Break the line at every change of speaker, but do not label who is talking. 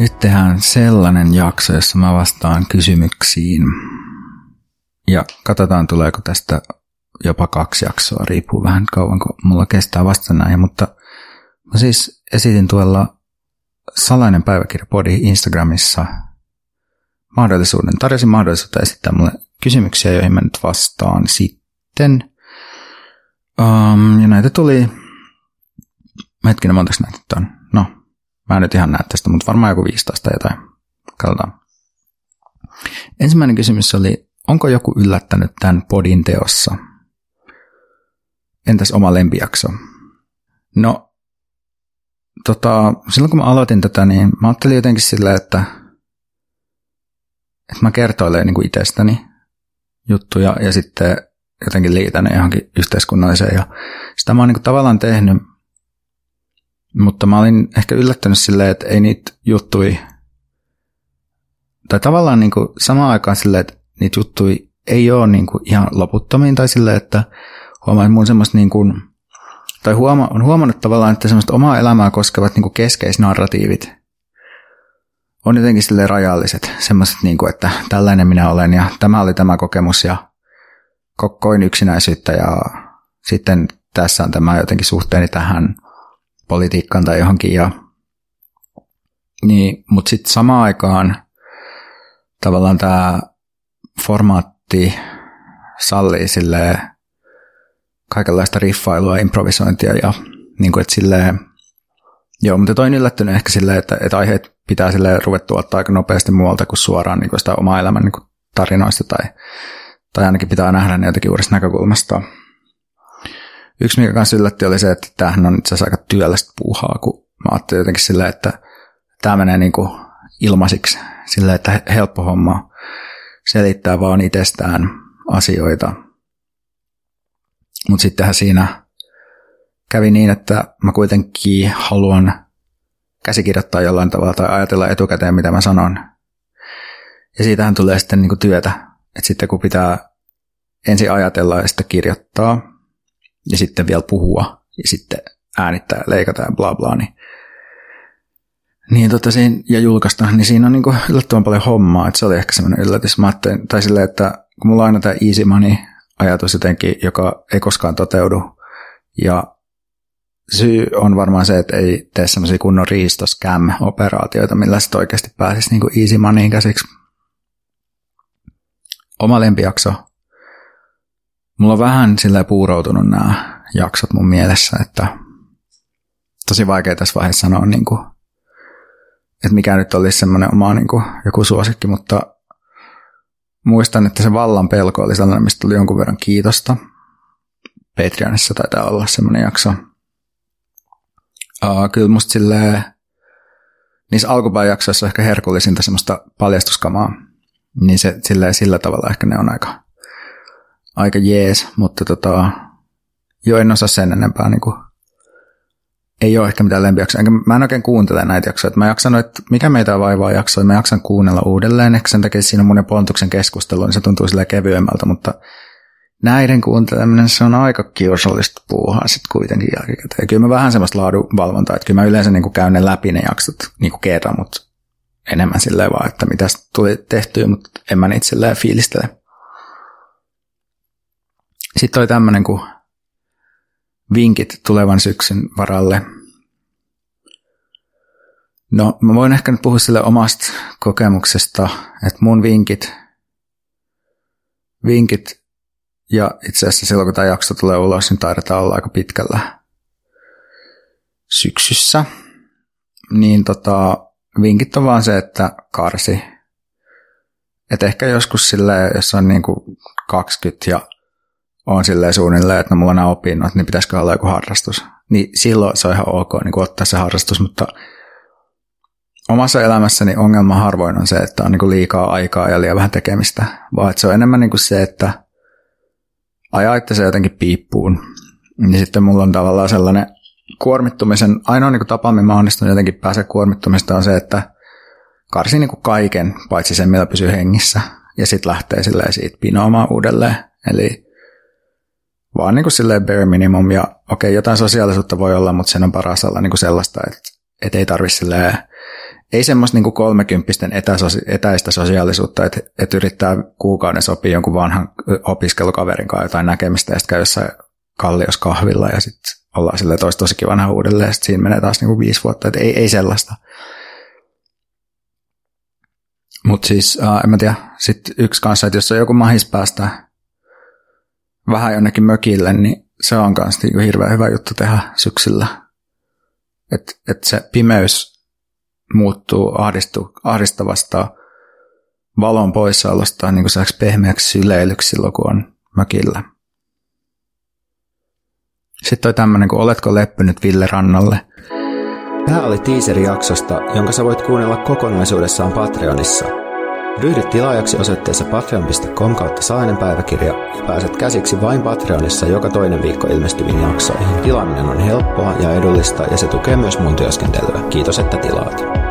Nyt tehdään sellainen jakso, jossa mä vastaan kysymyksiin. Ja katsotaan, tuleeko tästä jopa kaksi jaksoa, riippuu vähän kauanko mulla kestää vastata näihin, mutta mä siis esitin tuolla salainen päiväkirjapodi Instagramissa mahdollisuuden, tarjosin mahdollisuutta esittää mulle kysymyksiä, joihin mä nyt vastaan sitten. Um, ja näitä tuli, hetkinen, montaks näitä on? Mä en nyt ihan näe tästä, mutta varmaan joku 15 tai jotain. Katsotaan. Ensimmäinen kysymys oli, onko joku yllättänyt tämän podin teossa? Entäs oma lempijakso? No, tota, silloin kun mä aloitin tätä, niin mä ajattelin jotenkin silleen, että, että mä kertoilen niin kuin itsestäni juttuja ja sitten jotenkin liitän johonkin yhteiskunnalliseen. Ja sitä mä oon niin kuin tavallaan tehnyt, mutta mä olin ehkä yllättynyt silleen, että ei niitä juttui, tai tavallaan niin kuin samaan aikaan silleen, että niitä juttui ei ole niin kuin ihan loputtomiin, tai silleen, että huomaa, että mun semmoista niin kuin, tai huoma, on huomannut tavallaan, että semmoista omaa elämää koskevat niin kuin keskeisnarratiivit on jotenkin sille rajalliset. Semmoiset, niin kuin, että tällainen minä olen ja tämä oli tämä kokemus ja koin yksinäisyyttä ja sitten tässä on tämä jotenkin suhteeni tähän politiikkaan tai johonkin. Ja, niin, mutta sitten samaan aikaan tavallaan tämä formaatti sallii sille kaikenlaista riffailua, improvisointia ja niin kuin, että silleen, joo, mutta toin yllättynyt ehkä silleen, että, että aiheet pitää sille ruveta tuottaa aika nopeasti muualta kuin suoraan niin kuin sitä omaa elämän niin kuin tarinoista tai, tai ainakin pitää nähdä ne jotenkin uudesta näkökulmasta. Yksi, mikä kanssa yllätti, oli se, että tämähän on itse asiassa aika työlästä puuhaa, kun mä ajattelin jotenkin silleen, että tämä menee niin kuin ilmaisiksi, silleen, että helppo homma selittää vaan itsestään asioita. Mutta sittenhän siinä kävi niin, että mä kuitenkin haluan käsikirjoittaa jollain tavalla tai ajatella etukäteen, mitä mä sanon. Ja siitähän tulee sitten niin kuin työtä, että sitten kun pitää ensin ajatella ja sitten kirjoittaa ja sitten vielä puhua ja sitten äänittää leikata ja bla bla, niin, niin tota siinä, ja julkaista, niin siinä on niin kuin yllättävän paljon hommaa, että se oli ehkä semmoinen yllätys. Mä tai silleen, että kun mulla on aina tämä easy money ajatus jotenkin, joka ei koskaan toteudu, ja syy on varmaan se, että ei tee semmoisia kunnon riistoscam-operaatioita, millä sitten oikeasti pääsisi niin kuin easy moneyin käsiksi. Oma lempijakso. Mulla on vähän sillä puuroutunut nämä jaksot mun mielessä, että tosi vaikea tässä vaiheessa sanoa, niin kuin, että mikä nyt olisi semmoinen oma niin kuin, joku suosikki, mutta muistan, että se vallan pelko oli sellainen, mistä tuli jonkun verran kiitosta. Patreonissa taitaa olla semmoinen jakso, Uh, kyllä musta silleen, niissä alkupäiväjaksoissa ehkä herkullisinta semmoista paljastuskamaa, niin se silleen, sillä tavalla ehkä ne on aika, aika jees, mutta tota, jo en osaa sen enempää niin kuin, ei ole ehkä mitään lempijaksoja. Enkä mä en oikein kuuntele näitä jaksoja. Mä jaksan, että mikä meitä vaivaa jaksoja, mä jaksan kuunnella uudelleen. Ehkä sen takia siinä mun ja Pontuksen keskustelu, niin se tuntuu sillä kevyemmältä, mutta näiden kuunteleminen, se on aika kiusallista puuhaa sitten kuitenkin jälkikäteen. Kyllä mä vähän semmoista laadunvalvontaa, että kyllä mä yleensä niin käyn ne läpi ne jaksot niin kerran, mutta enemmän silleen vaan, että mitä tuli tehtyä, mutta en mä niitä silleen fiilistele. Sitten oli tämmöinen kuin vinkit tulevan syksyn varalle. No, mä voin ehkä nyt puhua sille omasta kokemuksesta, että mun vinkit, vinkit ja itse asiassa silloin, kun tämä jakso tulee ulos, niin taidetaan olla aika pitkällä syksyssä. Niin tota, vinkit on vaan se, että karsi. Että ehkä joskus silleen, jos on niin kuin 20 ja on silleen suunnilleen, että no mulla on nämä opinnot, niin pitäisikö olla joku harrastus. Niin silloin se on ihan ok niin kuin ottaa se harrastus, mutta omassa elämässäni ongelma harvoin on se, että on niin kuin liikaa aikaa ja liian vähän tekemistä, vaan että se on enemmän niin kuin se, että ajaa se jotenkin piippuun. Niin sitten mulla on tavallaan sellainen kuormittumisen, ainoa niin tapa, millä mä onnistun jotenkin päästä kuormittumista on se, että karsi niin kuin kaiken, paitsi sen, millä pysyy hengissä. Ja sitten lähtee siitä pinoamaan uudelleen. Eli vaan niin kuin silleen bare minimum. Ja okei, jotain sosiaalisuutta voi olla, mutta sen on paras olla niin kuin sellaista, että, että ei tarvitse silleen ei semmoista niin kolmekymppisten etäsosi- etäistä sosiaalisuutta, että, että yrittää kuukauden sopia jonkun vanhan opiskelukaverin kanssa jotain näkemistä ja sitten käy jossain kallios kahvilla ja sitten ollaan sille tosi tosi kivana uudelleen ja sitten siinä menee taas niin kuin viisi vuotta, että ei, ei sellaista. Mutta siis, äh, en mä tiedä, sitten yksi kanssa, että jos on joku mahis päästä vähän jonnekin mökille, niin se on myös niin hirveän hyvä juttu tehdä syksyllä. Että et se pimeys muuttuu ahdistu, ahdistavasta valon poissaolosta niin kuin pehmeäksi syleilyksi silloin, kun on mökillä. Sitten toi tämmönen, kun oletko leppynyt Ville Rannalle.
Tämä oli teaseri jaksosta, jonka sä voit kuunnella kokonaisuudessaan Patreonissa – Ryhdy tilaajaksi osoitteessa patreon.com kautta saainen päiväkirja ja pääset käsiksi vain Patreonissa joka toinen viikko ilmestyviin jaksoihin. Tilaaminen on helppoa ja edullista ja se tukee myös mun työskentelyä. Kiitos, että tilaat.